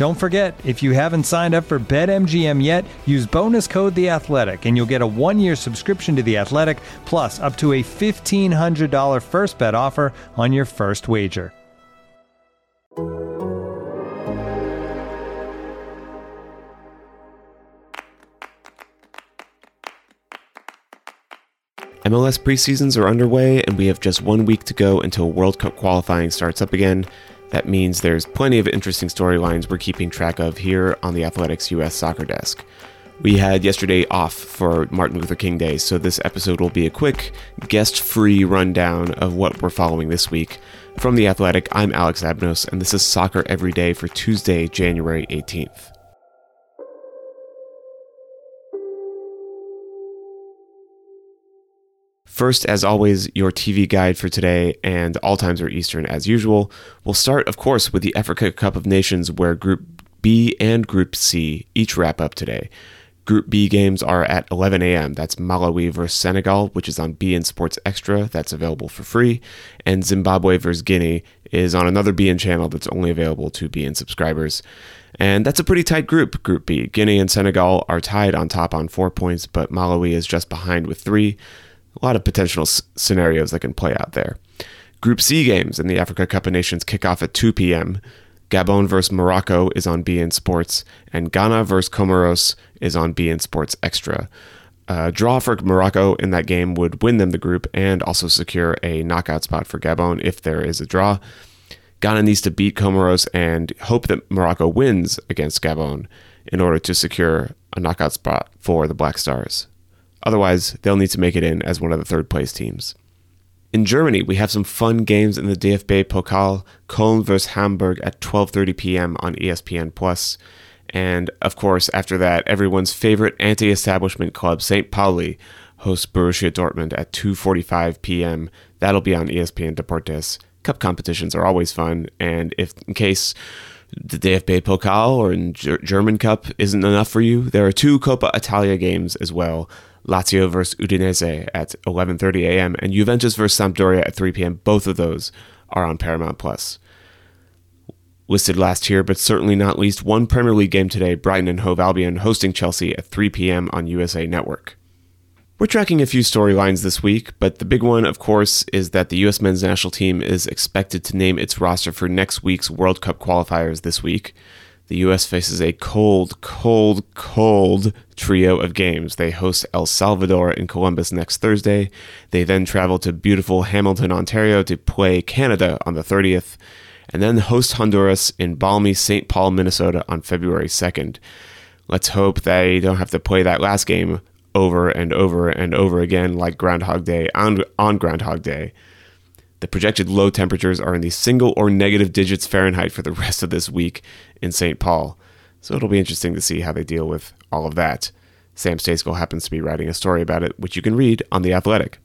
Don't forget, if you haven't signed up for BetMGM yet, use bonus code The Athletic, and you'll get a one-year subscription to The Athletic, plus up to a fifteen hundred dollar first bet offer on your first wager. MLS preseasons are underway, and we have just one week to go until World Cup qualifying starts up again. That means there's plenty of interesting storylines we're keeping track of here on the Athletics US Soccer Desk. We had yesterday off for Martin Luther King Day, so this episode will be a quick, guest free rundown of what we're following this week. From The Athletic, I'm Alex Abnos, and this is Soccer Every Day for Tuesday, January 18th. First, as always, your TV guide for today, and all times are Eastern as usual. We'll start, of course, with the Africa Cup of Nations, where Group B and Group C each wrap up today. Group B games are at 11 a.m. That's Malawi versus Senegal, which is on beIN Sports Extra. That's available for free. And Zimbabwe versus Guinea is on another beIN channel that's only available to beIN subscribers. And that's a pretty tight group, Group B. Guinea and Senegal are tied on top on four points, but Malawi is just behind with three a lot of potential s- scenarios that can play out there. Group C games in the Africa Cup of Nations kick off at 2 p.m. Gabon versus Morocco is on beIN Sports, and Ghana versus Comoros is on beIN Sports Extra. A draw for Morocco in that game would win them the group and also secure a knockout spot for Gabon if there is a draw. Ghana needs to beat Comoros and hope that Morocco wins against Gabon in order to secure a knockout spot for the Black Stars. Otherwise, they'll need to make it in as one of the third place teams. In Germany, we have some fun games in the DFB Pokal, Köln vs Hamburg at 12:30 p.m. on ESPN Plus. And of course, after that, everyone's favorite anti-establishment club, St. Pauli, hosts Borussia Dortmund at 2:45 p.m. That'll be on ESPN Deportes. Cup competitions are always fun, and if in case the DFB Pokal or German Cup isn't enough for you, there are two Coppa Italia games as well. Lazio versus Udinese at 11:30 a.m. and Juventus versus Sampdoria at 3 p.m. Both of those are on Paramount Plus. Listed last here, but certainly not least, one Premier League game today: Brighton and Hove Albion hosting Chelsea at 3 p.m. on USA Network. We're tracking a few storylines this week, but the big one, of course, is that the U.S. men's national team is expected to name its roster for next week's World Cup qualifiers this week. The U.S. faces a cold, cold, cold trio of games. They host El Salvador in Columbus next Thursday. They then travel to beautiful Hamilton, Ontario to play Canada on the 30th, and then host Honduras in balmy St. Paul, Minnesota on February 2nd. Let's hope they don't have to play that last game over and over and over again like Groundhog Day on, on Groundhog Day. The projected low temperatures are in the single or negative digits Fahrenheit for the rest of this week in St. Paul, so it'll be interesting to see how they deal with all of that. Sam Stejskal happens to be writing a story about it, which you can read on The Athletic.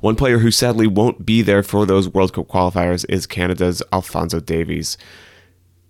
One player who sadly won't be there for those World Cup qualifiers is Canada's Alfonso Davies.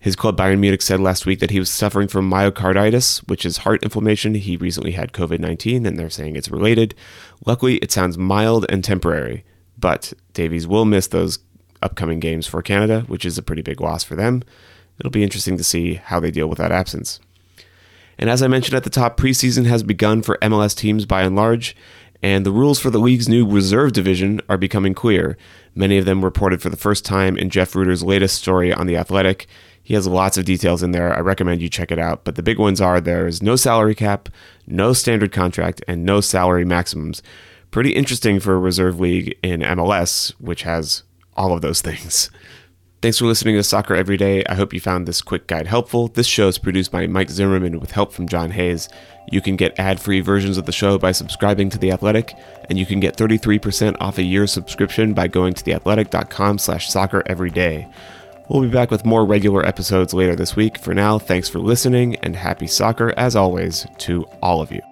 His club Bayern Munich said last week that he was suffering from myocarditis, which is heart inflammation. He recently had COVID 19, and they're saying it's related. Luckily, it sounds mild and temporary, but Davies will miss those upcoming games for Canada, which is a pretty big loss for them. It'll be interesting to see how they deal with that absence. And as I mentioned at the top, preseason has begun for MLS teams by and large, and the rules for the league's new reserve division are becoming clear. Many of them reported for the first time in Jeff Rueter's latest story on The Athletic. He has lots of details in there. I recommend you check it out. But the big ones are there's no salary cap, no standard contract, and no salary maximums. Pretty interesting for a reserve league in MLS, which has all of those things. Thanks for listening to Soccer Every Day. I hope you found this quick guide helpful. This show is produced by Mike Zimmerman with help from John Hayes. You can get ad-free versions of the show by subscribing to The Athletic, and you can get 33% off a year's subscription by going to theathletic.com slash soccer every day. We'll be back with more regular episodes later this week. For now, thanks for listening, and happy soccer, as always, to all of you.